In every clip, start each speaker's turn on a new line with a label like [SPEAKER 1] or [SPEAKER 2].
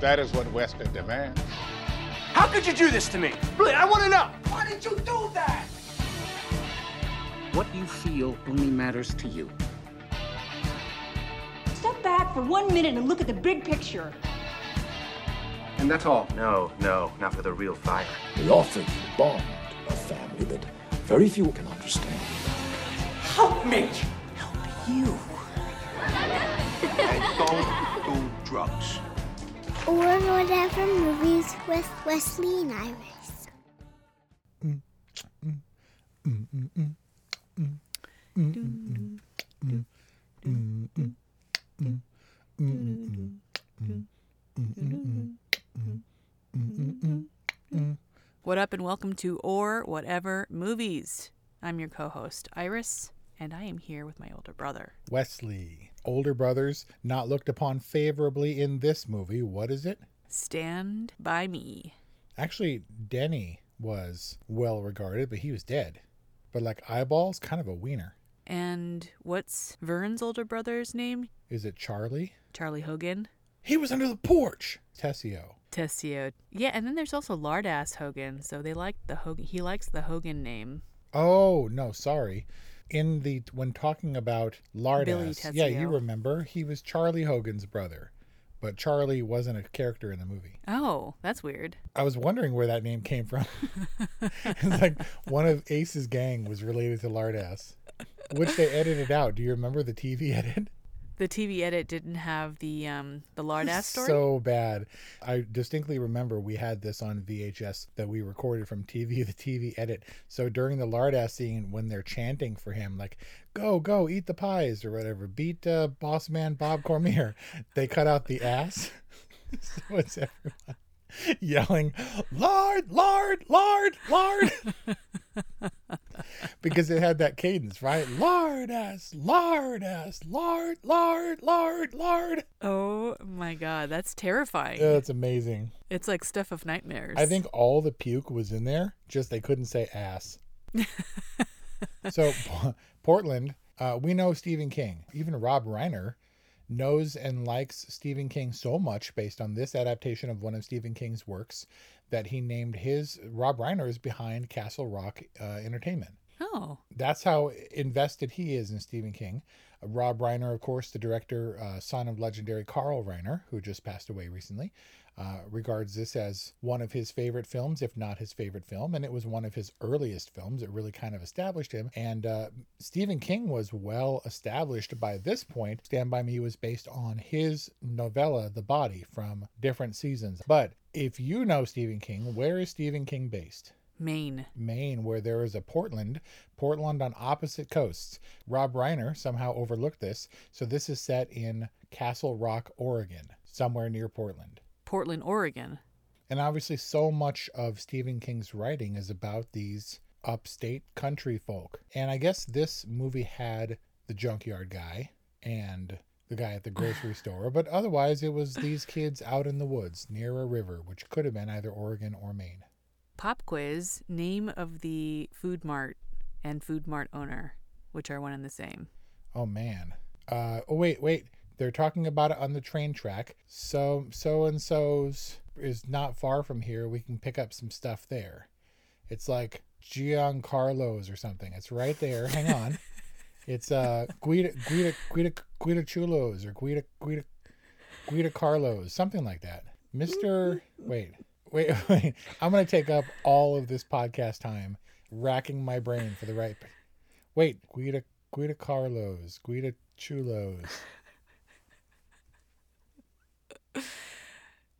[SPEAKER 1] That is what Western demands.
[SPEAKER 2] How could you do this to me? Really, I want to know.
[SPEAKER 3] Why did you do that?
[SPEAKER 4] What you feel only matters to you.
[SPEAKER 5] Step back for one minute and look at the big picture.
[SPEAKER 6] And that's all? No, no, not for the real fire.
[SPEAKER 7] We offer you a bond, a family that very few can understand.
[SPEAKER 3] Help me!
[SPEAKER 5] Help you.
[SPEAKER 2] I don't do drugs.
[SPEAKER 8] Or whatever movies with Wesley and Iris.
[SPEAKER 9] What up, and welcome to Or Whatever Movies. I'm your co host, Iris, and I am here with my older brother.
[SPEAKER 10] Wesley. Older brothers not looked upon favorably in this movie. What is it?
[SPEAKER 9] Stand by me.
[SPEAKER 10] Actually, Denny was well regarded, but he was dead. But like eyeballs, kind of a wiener.
[SPEAKER 9] And what's Vern's older brother's name?
[SPEAKER 10] Is it Charlie?
[SPEAKER 9] Charlie Hogan.
[SPEAKER 10] He was under the porch. Tessio.
[SPEAKER 9] Tessio. Yeah, and then there's also Lardass Hogan. So they like the Hogan. He likes the Hogan name.
[SPEAKER 10] Oh no, sorry. In the when talking about Lardass, yeah, you remember he was Charlie Hogan's brother, but Charlie wasn't a character in the movie.
[SPEAKER 9] Oh, that's weird.
[SPEAKER 10] I was wondering where that name came from. it's like one of Ace's gang was related to Lardass, which they edited out. Do you remember the TV edit?
[SPEAKER 9] The TV edit didn't have the um the Lardass story.
[SPEAKER 10] So bad. I distinctly remember we had this on VHS that we recorded from TV, the TV edit. So during the Lardass scene, when they're chanting for him, like "Go, go, eat the pies" or whatever, beat uh, boss man Bob Cormier, they cut out the ass. so it's everyone yelling, "Lard, Lard, Lard, Lard." because it had that cadence, right? Lard ass, lard ass, lard, lard, lard, lard.
[SPEAKER 9] Oh my god, that's terrifying.
[SPEAKER 10] Yeah, it's amazing.
[SPEAKER 9] It's like stuff of nightmares.
[SPEAKER 10] I think all the puke was in there, just they couldn't say ass. so, Portland, uh, we know Stephen King. Even Rob Reiner knows and likes Stephen King so much based on this adaptation of one of Stephen King's works that he named his Rob Reiner is behind Castle Rock uh, Entertainment.
[SPEAKER 9] Oh.
[SPEAKER 10] That's how invested he is in Stephen King. Uh, Rob Reiner, of course, the director, uh, son of legendary Carl Reiner, who just passed away recently, uh, regards this as one of his favorite films, if not his favorite film. And it was one of his earliest films. It really kind of established him. And uh, Stephen King was well established by this point. Stand By Me was based on his novella, The Body, from different seasons. But if you know Stephen King, where is Stephen King based?
[SPEAKER 9] Maine.
[SPEAKER 10] Maine, where there is a Portland, Portland on opposite coasts. Rob Reiner somehow overlooked this, so this is set in Castle Rock, Oregon, somewhere near Portland.
[SPEAKER 9] Portland, Oregon.
[SPEAKER 10] And obviously, so much of Stephen King's writing is about these upstate country folk. And I guess this movie had the junkyard guy and the guy at the grocery store, but otherwise, it was these kids out in the woods near a river, which could have been either Oregon or Maine.
[SPEAKER 9] Pop quiz name of the food mart and food mart owner, which are one and the same.
[SPEAKER 10] Oh, man. Uh, oh, wait, wait. They're talking about it on the train track. So so and so's is not far from here. We can pick up some stuff there. It's like Giancarlo's or something. It's right there. Hang on. It's uh Guida Guida Guida Guida Chulos or Guida Guida Guida Carlos, something like that. Mr. Wait, wait, wait. I'm going to take up all of this podcast time racking my brain for the right. Wait, Guida, Guida Carlos, Guida Chulos.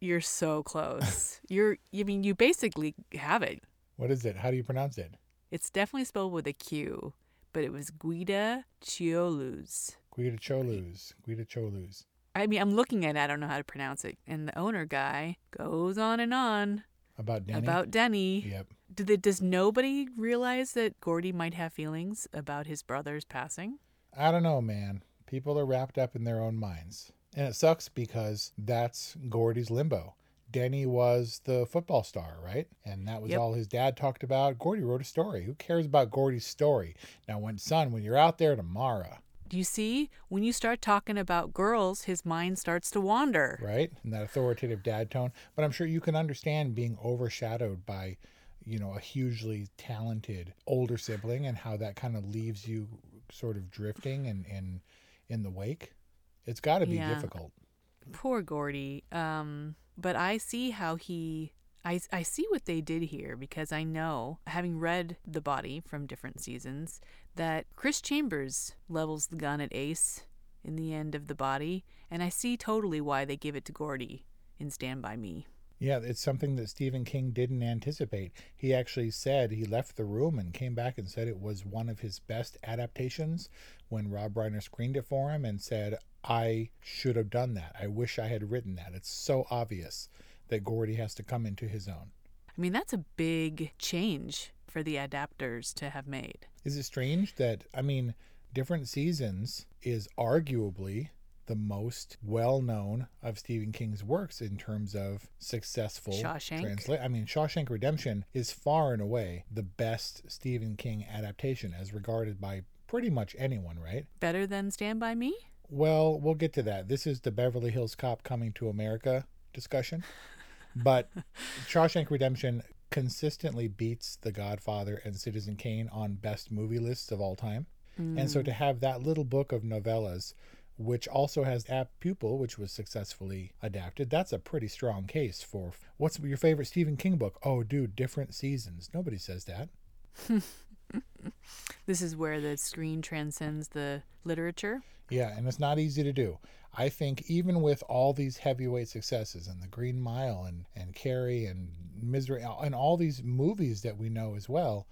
[SPEAKER 9] You're so close. You're, I mean, you basically have it.
[SPEAKER 10] What is it? How do you pronounce it?
[SPEAKER 9] It's definitely spelled with a Q, but it was Guida Chiolus.
[SPEAKER 10] Guida Cholus. Guida Cholus.
[SPEAKER 9] I mean, I'm looking at it, I don't know how to pronounce it. And the owner guy goes on and on
[SPEAKER 10] About Denny?
[SPEAKER 9] about Denny.
[SPEAKER 10] Yep.
[SPEAKER 9] Do they, does nobody realize that Gordy might have feelings about his brother's passing?
[SPEAKER 10] I don't know, man. People are wrapped up in their own minds. And it sucks because that's Gordy's limbo. Denny was the football star, right? And that was
[SPEAKER 9] Yep.
[SPEAKER 10] all his dad talked about. Gordy wrote a story. Who cares about Gordy's story? Now, when son, when you're out there tomorrow,
[SPEAKER 9] Do you see? When you start talking about girls, his mind starts to wander.
[SPEAKER 10] right? And that authoritative dad tone. But I'm sure you can understand being overshadowed by, you know, a hugely talented older sibling and how that kind of leaves you sort of drifting and in in the wake. It's got to be
[SPEAKER 9] Yeah.
[SPEAKER 10] difficult.
[SPEAKER 9] Poor Gordy. Um, but I see how he. I, I see what they did here because I know, having read The Body from different seasons, that Chris Chambers levels the gun at Ace in the end of The Body, and I see totally why they give it to Gordy in Stand By Me.
[SPEAKER 10] Yeah, it's something that Stephen King didn't anticipate. He actually said he left the room and came back and said it was one of his best adaptations when Rob Reiner screened it for him and said, I should have done that. I wish I had written that. It's so obvious that Gordy has to come into his own.
[SPEAKER 9] I mean, that's a big change for the adapters to have made.
[SPEAKER 10] Is it strange that, I mean, Different Seasons is arguably the most well known of Stephen King's works in terms of successful
[SPEAKER 9] Shawshank.
[SPEAKER 10] I mean, Shawshank Redemption is far and away the best Stephen King adaptation as regarded by pretty much anyone, right?
[SPEAKER 9] Better than Stand By Me?
[SPEAKER 10] Well, we'll get to that. This is the Beverly Hills Cop coming to America discussion. But Shawshank Redemption consistently beats The Godfather and Citizen Kane on best movie lists of all time. And so mm. to have that little book of novellas, which also has Apt Pupil, which was successfully adapted, that's a pretty strong case for what's your favorite Stephen King book? Oh, dude, different seasons. Nobody says that.
[SPEAKER 9] This is where the screen transcends the literature.
[SPEAKER 10] Yeah, and it's not easy to do. I think even with all these heavyweight successes and The Green Mile and and Carrie and Misery and all these movies that we know as well,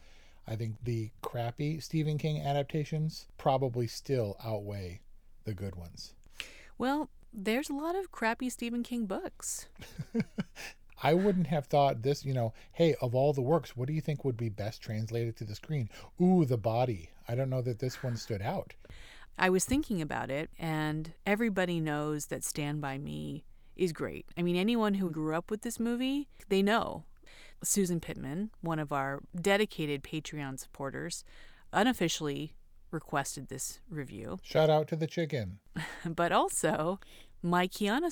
[SPEAKER 10] I think the crappy Stephen King adaptations probably still outweigh the good ones.
[SPEAKER 9] Well, there's a lot of crappy Stephen King books.
[SPEAKER 10] I wouldn't have thought this, you know, hey, of all the works, what do you think would be best translated to the screen? Ooh, The Body. I don't know that this one stood out.
[SPEAKER 9] I was thinking about it, and everybody knows that Stand By Me is great. I mean, anyone who grew up with this movie, they know. Susan Pittman, one of our dedicated Patreon supporters, unofficially requested this review.
[SPEAKER 10] Shout out to the chicken.
[SPEAKER 9] But also, my Kiana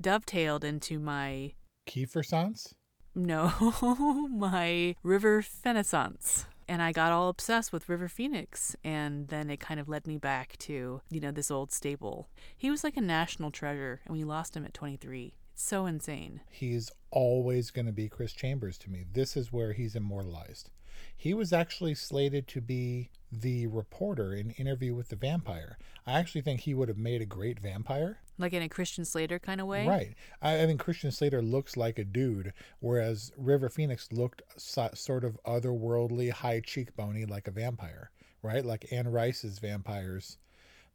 [SPEAKER 9] dovetailed into my,
[SPEAKER 10] Kiefer Sans?
[SPEAKER 9] no, my River Phenaissance. And I got all obsessed with River Phoenix, and then it kind of led me back to, you know, this old staple. He was like a national treasure, and we lost him at 23. It's so insane.
[SPEAKER 10] he's always going to be Chris Chambers to me. This is where he's immortalized. He was actually slated to be the reporter in Interview with the Vampire. I actually think he would have made a great vampire.
[SPEAKER 9] Like in a Christian Slater kind of way.
[SPEAKER 10] Right. I, I think Christian Slater looks like a dude, whereas River Phoenix looked so, sort of otherworldly, high cheekbony like a vampire, right? Like Anne Rice's vampires.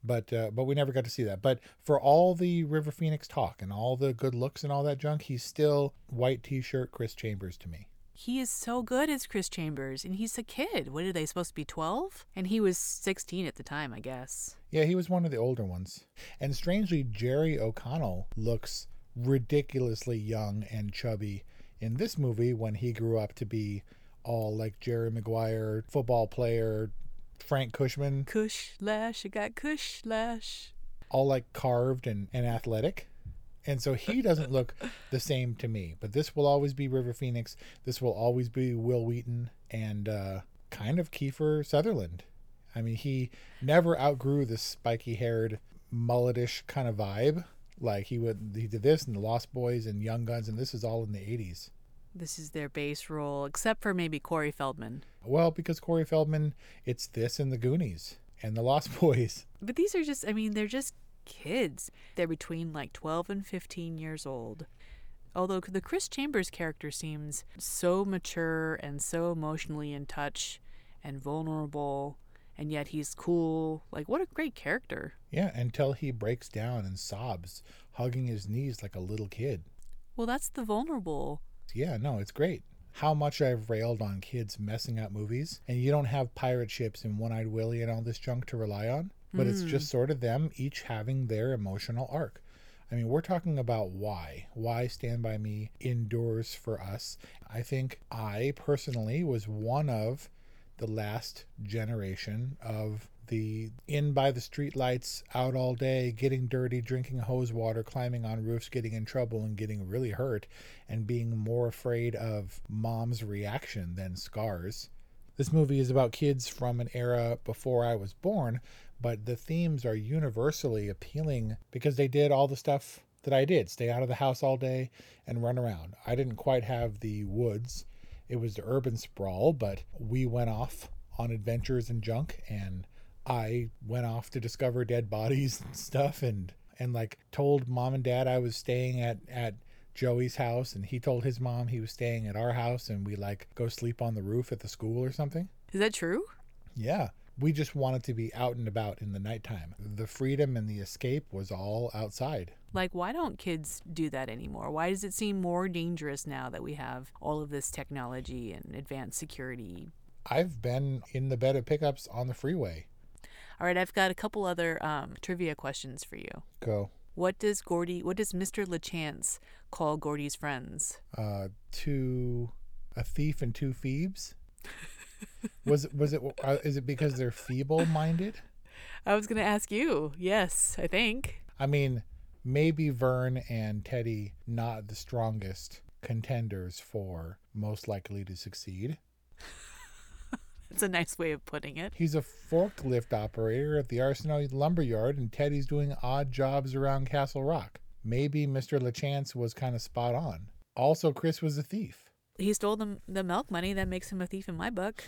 [SPEAKER 10] But uh, but we never got to see that. But for all the River Phoenix talk and all the good looks and all that junk, he's still white T-shirt Chris Chambers to me.
[SPEAKER 9] He is so good as Chris Chambers, and he's a kid. What are they supposed to be, 12? And he was 16 at the time, I guess.
[SPEAKER 10] Yeah, he was one of the older ones. And strangely, Jerry O'Connell looks ridiculously young and chubby in this movie when he grew up to be all like Jerry Maguire, football player, Frank Cushman,
[SPEAKER 9] Cush Lash, I got Cush Lash.
[SPEAKER 10] all like carved and, and athletic. And so he doesn't look the same to me. But this will always be River Phoenix. This will always be Wil Wheaton and uh, kind of Kiefer Sutherland. I mean, he never outgrew this spiky haired, mulletish kind of vibe Like he would he did this and the Lost Boys and Young Guns and this is all in the 80s.
[SPEAKER 9] This is their base role, except for maybe Corey Feldman.
[SPEAKER 10] Well, because Corey Feldman, it's this and the Goonies and the Lost Boys.
[SPEAKER 9] But these are just, I mean, they're just kids. They're between like 12 and 15 years old. Although the Chris Chambers character seems so mature and so emotionally in touch and vulnerable, and yet he's cool. Like, what a great character.
[SPEAKER 10] Yeah, until he breaks down and sobs, hugging his knees like a little kid.
[SPEAKER 9] Well, that's the vulnerable.
[SPEAKER 10] Yeah, no, it's great. How much I've railed on kids messing up movies, and you don't have pirate ships and One Eyed Willie and all this junk to rely on, but mm. it's just sort of them each having their emotional arc. I mean, we're talking about why. Why Stand By Me endures for us. I think I personally was one of the last generation of the in by the streetlights, out all day, getting dirty, drinking hose water, climbing on roofs, getting in trouble, and getting really hurt, and being more afraid of mom's reaction than scars. This movie is about kids from an era before I was born, but the themes are universally appealing because they did all the stuff that I did stay out of the house all day and run around. I didn't quite have the woods, it was the urban sprawl, but we went off on adventures and junk and I went off to discover dead bodies and stuff and and like told mom and dad I was staying at at Joey's house and he told his mom he was staying at our house and we like go sleep on the roof at the school or something.
[SPEAKER 9] Is that true?
[SPEAKER 10] Yeah. We just wanted to be out and about in the nighttime. The freedom and the escape was all outside.
[SPEAKER 9] Like, why don't kids do that anymore? Why does it seem more dangerous now that we have all of this technology and advanced security?
[SPEAKER 10] I've been in the bed of pickups on the freeway.
[SPEAKER 9] All right, I've got a couple other um, trivia questions for you.
[SPEAKER 10] Go.
[SPEAKER 9] What does Gordy? What does Mister LaChance call Gordy's friends?
[SPEAKER 10] Uh, two, a thief and two Phoebes. was it? Was it? Uh, it because they're feeble-minded?
[SPEAKER 9] I was going to ask you. Yes, I think.
[SPEAKER 10] I mean, maybe Vern and Teddy not the strongest contenders for most likely to succeed.
[SPEAKER 9] That's a nice way of putting it.
[SPEAKER 10] He's a forklift operator at the Arsenal Lumberyard, and Teddy's doing odd jobs around Castle Rock. Maybe Mr. LaChance was kind of spot on. Also, Chris was a thief.
[SPEAKER 9] He stole the, the milk money. That makes him a thief in my book.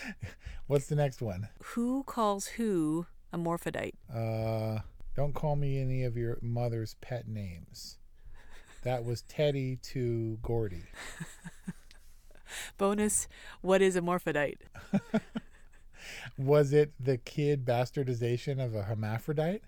[SPEAKER 10] What's the next one?
[SPEAKER 9] Who calls who a morphodite?
[SPEAKER 10] Uh, don't call me any of your mother's pet names. That was Teddy to Gordy.
[SPEAKER 9] Bonus, what is a morphodite?
[SPEAKER 10] was it the kid bastardization of a hermaphrodite?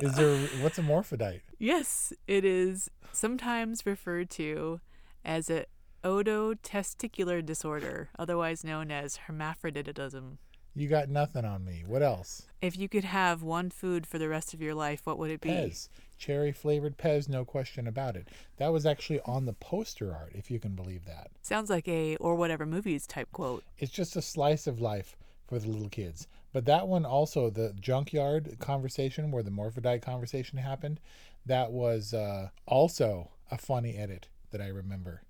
[SPEAKER 10] Is there what's a morphodite?
[SPEAKER 9] Yes, it is sometimes referred to as a ovotesticular disorder, otherwise known as hermaphroditism.
[SPEAKER 10] You got nothing on me. What else?
[SPEAKER 9] If you could have one food for the rest of your life, what would it be?
[SPEAKER 10] Pez. Cherry flavored Pez, no question about it. That was actually on the poster art, if you can believe that.
[SPEAKER 9] Sounds like a or whatever movies type quote.
[SPEAKER 10] It's just a slice of life for the little kids. But that one also, the junkyard conversation where the morphodite conversation happened, that was uh, also a funny edit that I remember.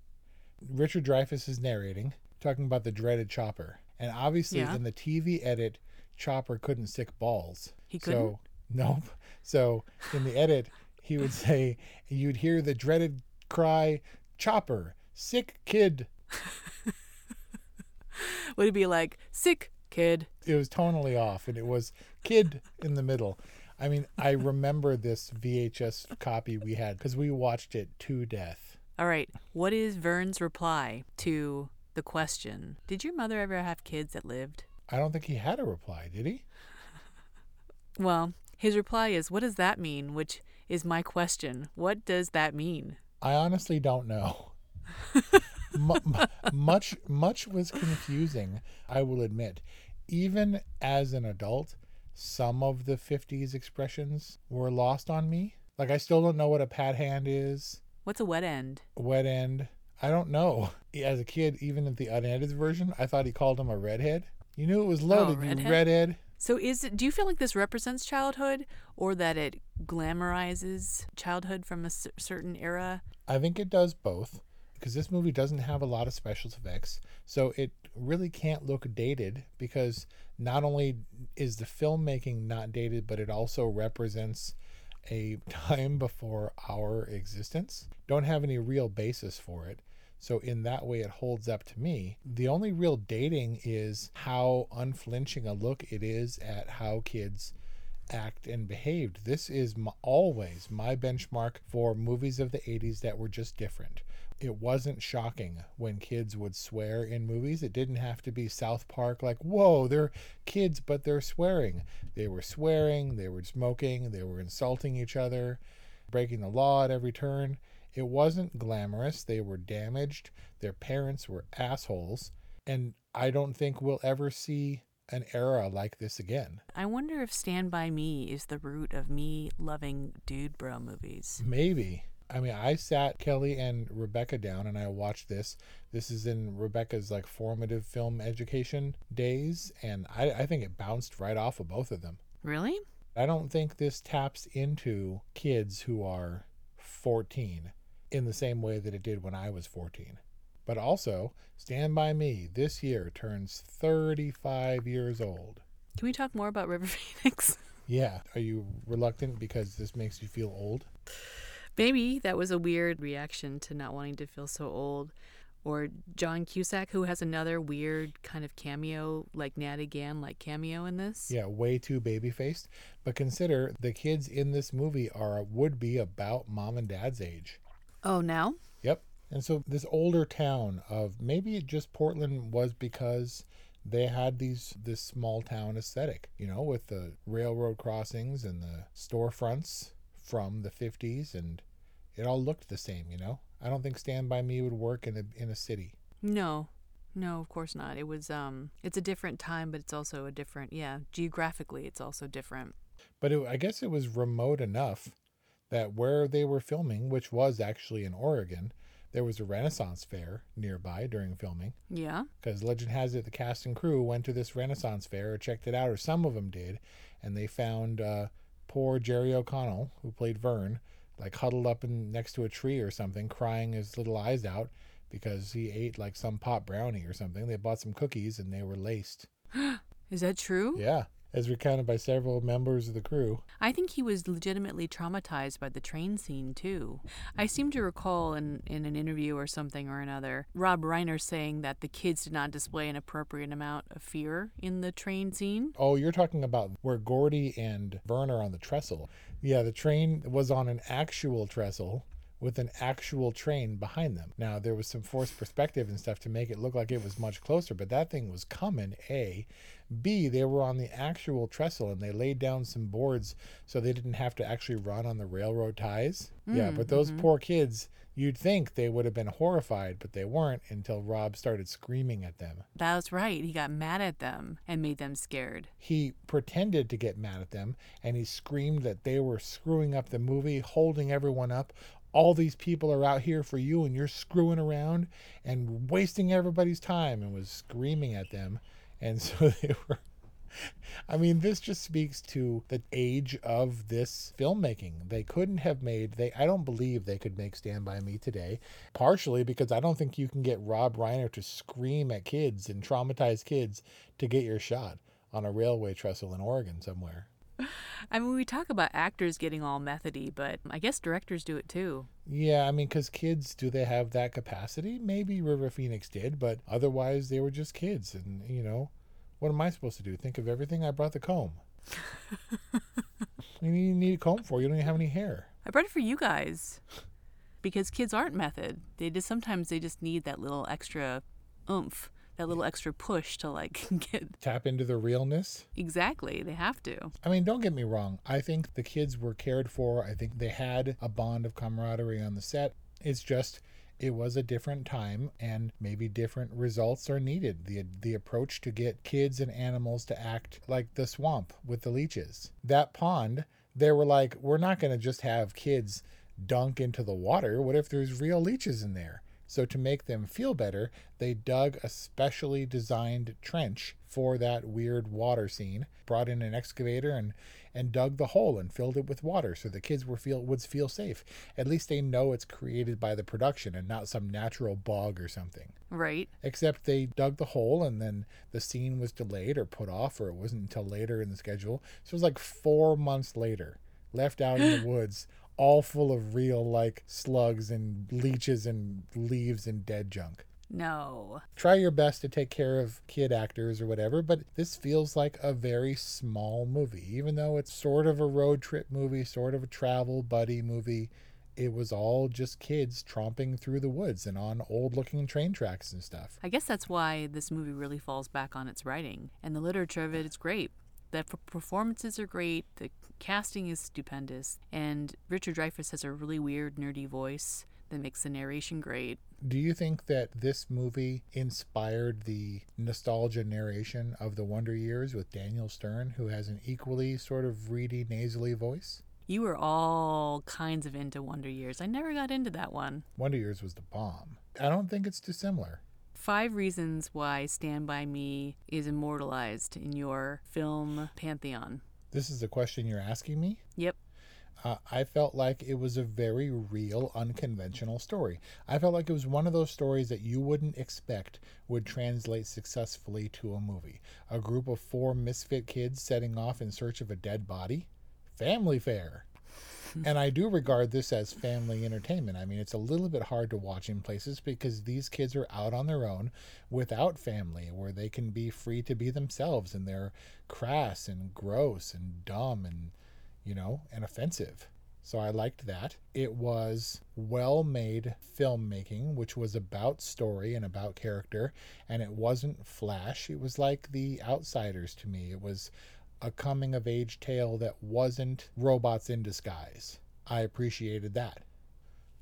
[SPEAKER 10] Richard Dreyfuss is narrating, talking about the dreaded Chopper. And obviously, yeah. in the TV edit, Chopper couldn't stick balls.
[SPEAKER 9] He couldn't.
[SPEAKER 10] So, nope. So in the edit, he would say, you'd hear the dreaded cry, Chopper, sick kid.
[SPEAKER 9] would it be like, sick kid?
[SPEAKER 10] It was tonally off, and it was kid in the middle. I mean, I remember this VHS copy we had because we watched it to death.
[SPEAKER 9] All right. What is Vern's reply to the question Did your mother ever have kids that lived?
[SPEAKER 10] I don't think he had a reply, did he?
[SPEAKER 9] well, his reply is, What does that mean? Which is my question. What does that mean?
[SPEAKER 10] I honestly don't know. M- much much was confusing, I will admit. Even as an adult, some of the 50s expressions were lost on me. Like I still don't know what a pad hand is.
[SPEAKER 9] What's a wet end?
[SPEAKER 10] Wet end. I don't know. As a kid, even in the unedited version, I thought he called him a redhead. You knew it was oh, loaded, oh, redhead? you redhead.
[SPEAKER 9] So is it, do you feel like this represents childhood or that it glamorizes childhood from a c- certain era?
[SPEAKER 10] I think it does both because this movie doesn't have a lot of special effects. So it really can't look dated because not only is the filmmaking not dated, but it also represents a time before our existence. Don't have any real basis for it. So, in that way, it holds up to me. The only real dating is how unflinching a look it is at how kids act and behaved. This is m always my benchmark for movies of the 80s that were just different. It wasn't shocking when kids would swear in movies. It didn't have to be South Park, like, whoa, they're kids, but they're swearing. They were swearing, they were smoking, they were insulting each other, breaking the law at every turn. It wasn't glamorous. They were damaged. Their parents were assholes. And I don't think we'll ever see an era like this again.
[SPEAKER 9] I wonder if Stand By Me is the root of me loving dude bro movies.
[SPEAKER 10] Maybe. I mean, I sat Kelly and Rebecca down and I watched this. This is in Rebecca's like formative film education days, and I, I think it bounced right off of both of them.
[SPEAKER 9] Really?
[SPEAKER 10] I don't think this taps into kids who are 14 in the same way that it did when I was 14. But also, Stand By Me this year turns 35 years old.
[SPEAKER 9] Can we talk more about River Phoenix?
[SPEAKER 10] Yeah. Are you reluctant because this makes you feel old?
[SPEAKER 9] Maybe that was a weird reaction to not wanting to feel so old. Or John Cusack, who has another weird kind of cameo, like Natty Gann, like cameo in this.
[SPEAKER 10] Yeah, way too baby faced. But consider the kids in this movie are would be about mom and dad's age.
[SPEAKER 9] Oh, now?
[SPEAKER 10] Yep. And so this older town of maybe just Portland was because they had these this small town aesthetic, you know, with the railroad crossings and the storefronts from the 50s and it all looked the same, you know. I don't think Stand by Me would work in a in a city.
[SPEAKER 9] No. No, of course not. It was um it's a different time, but it's also a different, yeah, geographically it's also different.
[SPEAKER 10] But it, I guess it was remote enough that where they were filming, which was actually in Oregon, there was a Renaissance fair nearby during filming.
[SPEAKER 9] Yeah.
[SPEAKER 10] Because legend has it the cast and crew went to this Renaissance fair or checked it out, or some of them did, and they found uh, poor Jerry O'Connell, who played Vern, like huddled up in, next to a tree or something, crying his little eyes out because he ate like some pot brownie or something. They bought some cookies and they were laced.
[SPEAKER 9] Is that true?
[SPEAKER 10] Yeah as recounted by several members of the crew.
[SPEAKER 9] I think he was legitimately traumatized by the train scene too. I seem to recall in, in an interview or something or another, Rob Reiner saying that the kids did not display an appropriate amount of fear in the train scene.
[SPEAKER 10] Oh, you're talking about where Gordy and Vern are on the trestle. Yeah, the train was on an actual trestle with an actual train behind them. Now, there was some forced perspective and stuff to make it look like it was much closer, but that thing was coming, A. B, they were on the actual trestle and they laid down some boards so they didn't have to actually run on the railroad ties. Mm, yeah, but those mm-hmm. poor kids, you'd think they would have been horrified, but they weren't until Rob started screaming at them.
[SPEAKER 9] That's right. He got mad at them and made them scared.
[SPEAKER 10] He pretended to get mad at them and he screamed that they were screwing up the movie, holding everyone up all these people are out here for you and you're screwing around and wasting everybody's time and was screaming at them and so they were I mean, this just speaks to the age of this filmmaking. They couldn't have made they I don't believe they could make Stand by Me today, partially because I don't think you can get Rob Reiner to scream at kids and traumatize kids to get your shot on a railway trestle in Oregon somewhere.
[SPEAKER 9] I mean, we talk about actors getting all methody, but I guess directors do it too.
[SPEAKER 10] Yeah, I mean, because kids, do they have that capacity? Maybe River Phoenix did, but otherwise they were just kids. And, you know, what am I supposed to do? Think of everything? I brought the comb. you need a comb for? You don't even have any hair.
[SPEAKER 9] I brought it for you guys. Because kids aren't method. They just sometimes they just need that little extra oomph that little extra push to like get
[SPEAKER 10] tap into the realness.
[SPEAKER 9] Exactly, they have to.
[SPEAKER 10] I mean, don't get me wrong. I think the kids were cared for. I think they had a bond of camaraderie on the set. It's just it was a different time and maybe different results are needed. The the approach to get kids and animals to act like the swamp with the leeches. That pond, they were like, we're not going to just have kids dunk into the water. What if there's real leeches in there? So, to make them feel better, they dug a specially designed trench for that weird water scene, brought in an excavator and, and dug the hole and filled it with water so the kids were feel, would feel safe. At least they know it's created by the production and not some natural bog or something.
[SPEAKER 9] Right.
[SPEAKER 10] Except they dug the hole and then the scene was delayed or put off, or it wasn't until later in the schedule. So it was like four months later left out in the woods, all full of real like slugs and leeches and leaves and dead junk.
[SPEAKER 9] No.
[SPEAKER 10] Try your best to take care of kid actors or whatever, but this feels like a very small movie. Even though it's sort of a road trip movie, sort of a travel buddy movie, it was all just kids tromping through the woods and on old looking train tracks and stuff.
[SPEAKER 9] I guess that's why this movie really falls back on its writing. And the literature of it is great. The performances are great, the casting is stupendous, and Richard Dreyfuss has a really weird, nerdy voice that makes the narration great.
[SPEAKER 10] Do you think that this movie inspired the nostalgia narration of the Wonder Years with Daniel Stern, who has an equally sort of reedy, nasally voice?
[SPEAKER 9] You were all kinds of into Wonder Years. I never got into that one.
[SPEAKER 10] Wonder Years was the bomb. I don't think it's dissimilar.
[SPEAKER 9] Five reasons why Stand By Me is immortalized in your film pantheon.
[SPEAKER 10] This is the question you're asking me?
[SPEAKER 9] Yep.
[SPEAKER 10] Uh, I felt like it was a very real, unconventional story. I felt like it was one of those stories that you wouldn't expect would translate successfully to a movie. A group of four misfit kids setting off in search of a dead body? Family fare. And I do regard this as family entertainment. I mean, it's a little bit hard to watch in places because these kids are out on their own without family, where they can be free to be themselves and they're crass and gross and dumb and you know, and offensive. So I liked that. It was well made filmmaking, which was about story and about character, and it wasn't flash. It was like The Outsiders to me. It was a coming of age tale that wasn't robots in disguise. I appreciated that.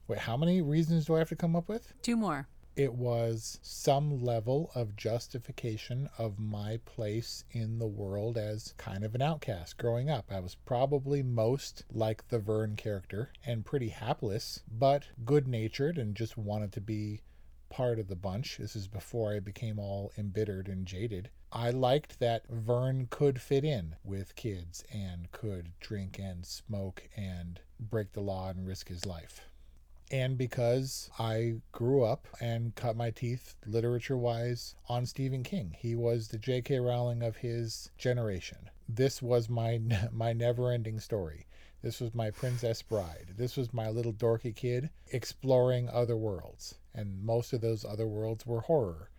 [SPEAKER 10] Wait, how many reasons do I have to come up with?
[SPEAKER 9] Two more
[SPEAKER 10] it was some level of justification of my place in the world as kind of an outcast growing up. I was probably most like the Vern character and pretty hapless, but good natured and just wanted to be part of the bunch. This is before I became all embittered and jaded. I liked that Vern could fit in with kids and could drink and smoke and break the law and risk his life and because I grew up and cut my teeth literature wise on Stephen King. He was the J.K. Rowling of his generation. This was my my never-ending story. This was my Princess Bride. This was my little dorky kid exploring other worlds. And most of those other worlds were horror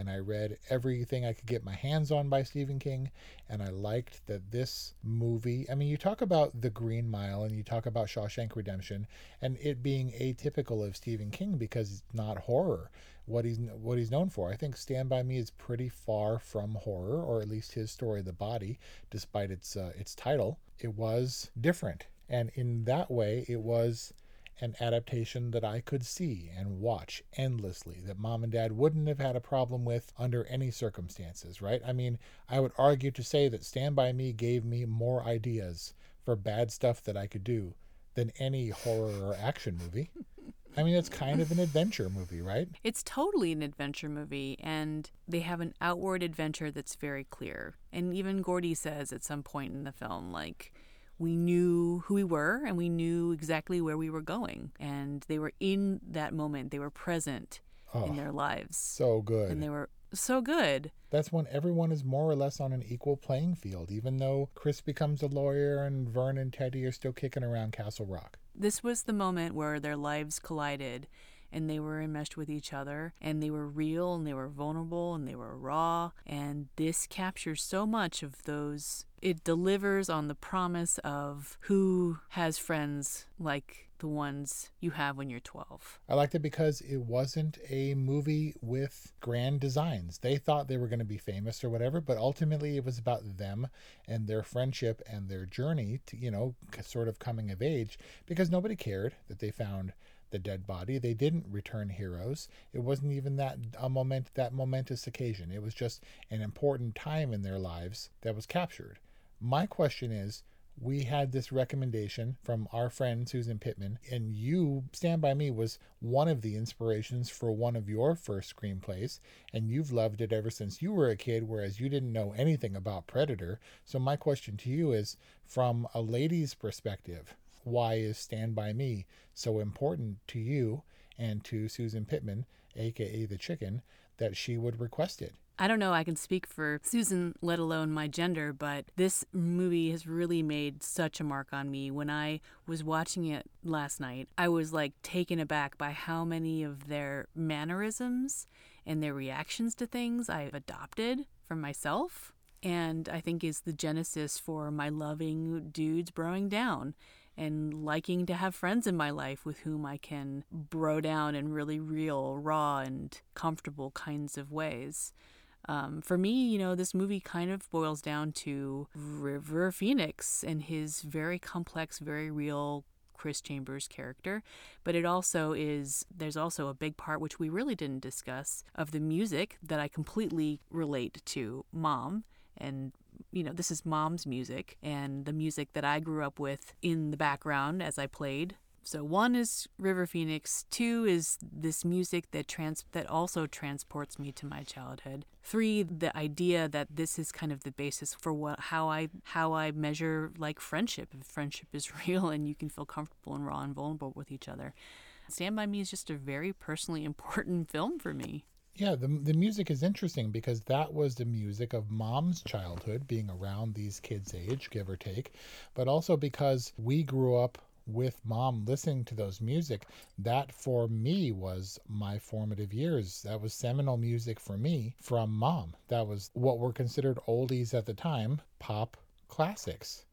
[SPEAKER 10] and I read everything I could get my hands on by Stephen King, and I liked that this movie. I mean, you talk about The Green Mile and you talk about Shawshank Redemption, and it being atypical of Stephen King because it's not horror. What he's what he's known for. I think Stand by Me is pretty far from horror, or at least his story, The Body, despite its uh, its title. It was different, and in that way, it was an adaptation that I could see and watch endlessly that mom and dad wouldn't have had a problem with under any circumstances, right? I mean, I would argue to say that Stand By Me gave me more ideas for bad stuff that I could do than any horror or action movie. I mean, it's kind of an adventure movie, right?
[SPEAKER 9] It's totally an adventure movie, and they have an outward adventure that's very clear. And even Gordy says at some point in the film, like, we knew who we were and we knew exactly where we were going. And they were in that moment, they were present oh, in ah, their lives.
[SPEAKER 10] So good.
[SPEAKER 9] And they were so good.
[SPEAKER 10] That's when everyone is more or less on an equal playing field, even though Chris becomes a lawyer and Vern and Teddy are still kicking around Castle Rock.
[SPEAKER 9] This was the moment where their lives collided and they were enmeshed with each other and they were real and they were vulnerable and they were raw. And this captures so much of those. It delivers on the promise of who has friends like the ones you have when you're 12.
[SPEAKER 10] I liked it because it wasn't a movie with grand designs. They thought they were going to be famous or whatever, but ultimately it was about them and their friendship and their journey to, you know, sort of coming of age because nobody cared that they found the dead body. They didn't return heroes. It wasn't even that a moment that momentous occasion. It was just an important time in their lives that was captured. My question is, we had this recommendation from our friend Susan Pittman, and you, Stand By Me, was one of the inspirations for one of your first screenplays, and you've loved it ever since you were a kid, whereas you didn't know anything about Predator. So, my question to you is from a lady's perspective, why is Stand By Me so important to you and to Susan Pittman, aka the chicken, that she would request it?
[SPEAKER 9] I don't know, I can speak for Susan, let alone my gender, but this movie has really made such a mark on me. When I was watching it last night, I was like taken aback by how many of their mannerisms and their reactions to things I've adopted from myself. And I think is the genesis for my loving dudes broing down and liking to have friends in my life with whom I can bro down in really real, raw, and comfortable kinds of ways. Um, for me, you know, this movie kind of boils down to River Phoenix and his very complex, very real Chris Chambers character, but it also is there's also a big part which we really didn't discuss of the music that I completely relate to Mom and you know this is mom's music and the music that I grew up with in the background as I played so one is River Phoenix, two is this music that trans that also transports me to my childhood. Three, the idea that this is kind of the basis for what how I how I measure like friendship. If friendship is real and you can feel comfortable and raw and vulnerable with each other. Stand by Me is just a very personally important film for me.
[SPEAKER 10] Yeah, the, the music is interesting because that was the music of mom's childhood, being around these kids' age, give or take, but also because we grew up with mom listening to those music, that for me was my formative years. That was seminal music for me from mom. That was what were considered oldies at the time, pop classics.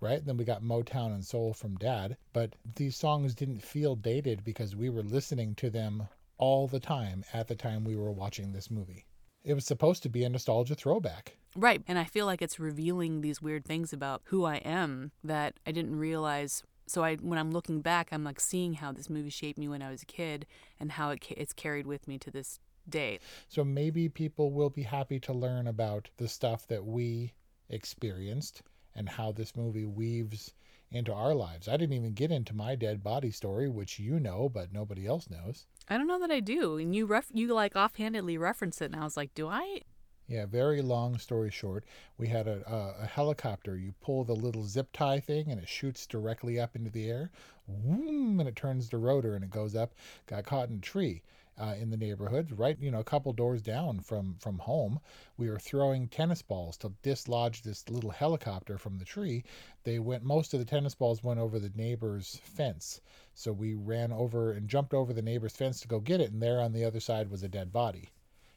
[SPEAKER 10] Right? Then we got Motown and soul from dad, but these songs didn't feel dated because we were listening to them all the time at the time we were watching this movie. It was supposed to be a nostalgia throwback.
[SPEAKER 9] Right. And I feel like it's revealing these weird things about who I am that I didn't realize so I when I'm looking back, I'm like seeing how this movie shaped me when I was a kid and how it it's carried with me to this day.
[SPEAKER 10] So maybe people will be happy to learn about the stuff that we experienced and how this movie weaves into our lives. I didn't even get into my dead body story, which you know, but nobody else knows.
[SPEAKER 9] I don't know that I do. And you ref you like offhandedly reference it, and I was like, do I?
[SPEAKER 10] Yeah, very long story short, we had a, a, a, helicopter. You pull the little zip tie thing and it shoots directly up into the air. Whoom, and it turns the rotor and it goes up. Got caught in a tree uh, in the neighborhood, right, you know, a couple doors down from, from home. We were throwing tennis balls to dislodge this little helicopter from the tree. They went, most of the tennis balls went over the neighbor's fence. So we ran over and jumped over the neighbor's fence to go get it. And there on the other side was a dead body.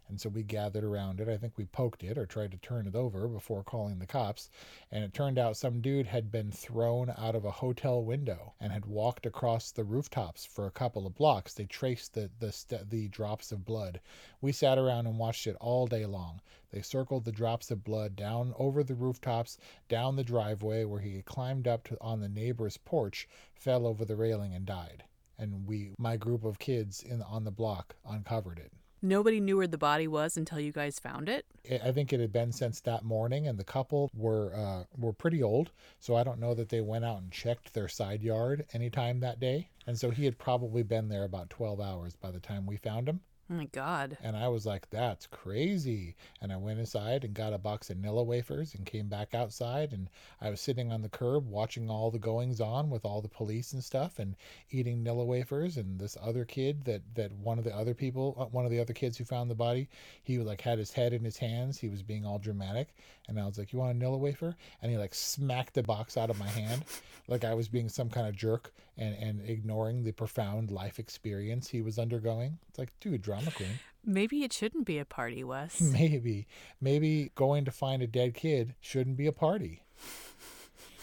[SPEAKER 10] And so we gathered around it. I think we poked it or tried to turn it over before calling the cops. And it turned out some dude had been thrown out of a hotel window and had walked across the rooftops for a couple of blocks. They traced the, the, st- the drops of blood. We sat around and watched it all day long. They circled the drops of blood down over the rooftops, down the driveway where he had climbed up to, on the neighbor's porch, fell over the railing, and died. And we, my group of kids in on the block, uncovered it.
[SPEAKER 9] Nobody knew where the body was until you guys found it.
[SPEAKER 10] I think it had been since that morning, and the couple were uh, were pretty old, so I don't know that they went out and checked their side yard anytime that day. And so he had probably been there about 12 hours by the time we found him.
[SPEAKER 9] Oh my God.
[SPEAKER 10] And I was like, that's crazy. And I went inside and got a box of Nilla wafers and came back outside. And I was sitting on the curb watching all the goings on with all the police and stuff and eating Nilla wafers. And this other kid that, that one of the other people, uh, one of the other kids who found the body, he like had his head in his hands. He was being all dramatic. And I was like, you want a Nilla wafer? And he like smacked the box out of my hand like I was being some kind of jerk and, and ignoring the profound life experience he was undergoing. It's like, dude, drama queen.
[SPEAKER 9] Maybe it shouldn't be a party, Wes.
[SPEAKER 10] Maybe. Maybe going to find a dead kid shouldn't be a party.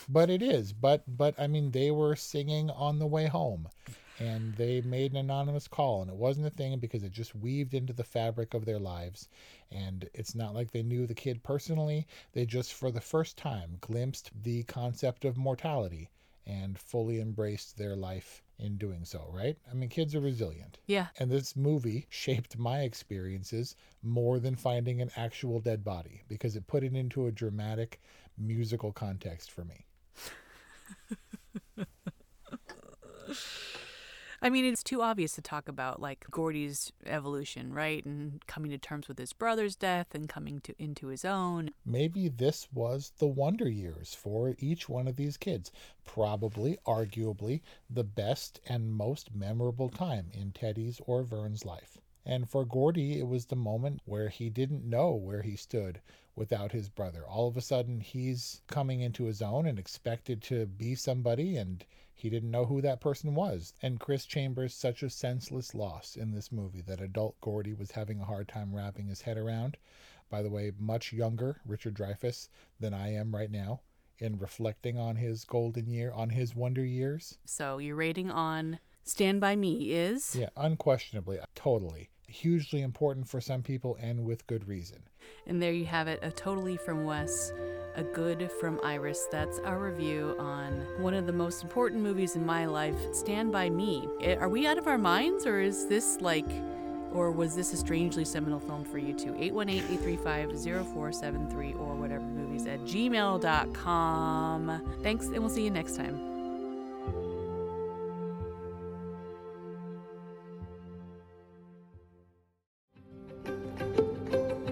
[SPEAKER 10] But it is. But but I mean they were singing on the way home and they made an anonymous call and it wasn't a thing because it just weaved into the fabric of their lives and it's not like they knew the kid personally they just for the first time glimpsed the concept of mortality and fully embraced their life in doing so, right? I mean, kids are resilient.
[SPEAKER 9] Yeah.
[SPEAKER 10] And this movie shaped my experiences more than finding an actual dead body because it put it into a dramatic musical context for me.
[SPEAKER 9] I mean, it's too obvious to talk about like Gordy's evolution, right? And coming to terms with his brother's death and coming to into his own.
[SPEAKER 10] Maybe this was the wonder years for each one of these kids. Probably, arguably, the best and most memorable time in Teddy's or Vern's life. And for Gordy, it was the moment where he didn't know where he stood without his brother. All of a sudden, he's coming into his own and expected to be somebody, and he didn't know who that person was. And Chris Chambers, such a senseless loss in this movie that adult Gordy was having a hard time wrapping his head around. By the way, much younger Richard Dreyfuss than I am right now in reflecting on his golden year, on his wonder years.
[SPEAKER 9] So your rating on Stand By Me is?
[SPEAKER 10] Yeah, unquestionably, totally. Hugely important for some people and with good reason.
[SPEAKER 9] And there you have it, a totally from Wes, a good from Iris. That's our review on one of the most important movies in my life, Stand By Me. Eh, are we out of our minds or is this like or was this a strangely seminal film for you too? 818-835-0473 or whatever movies at gmail.com. Thanks, and we'll see you next time.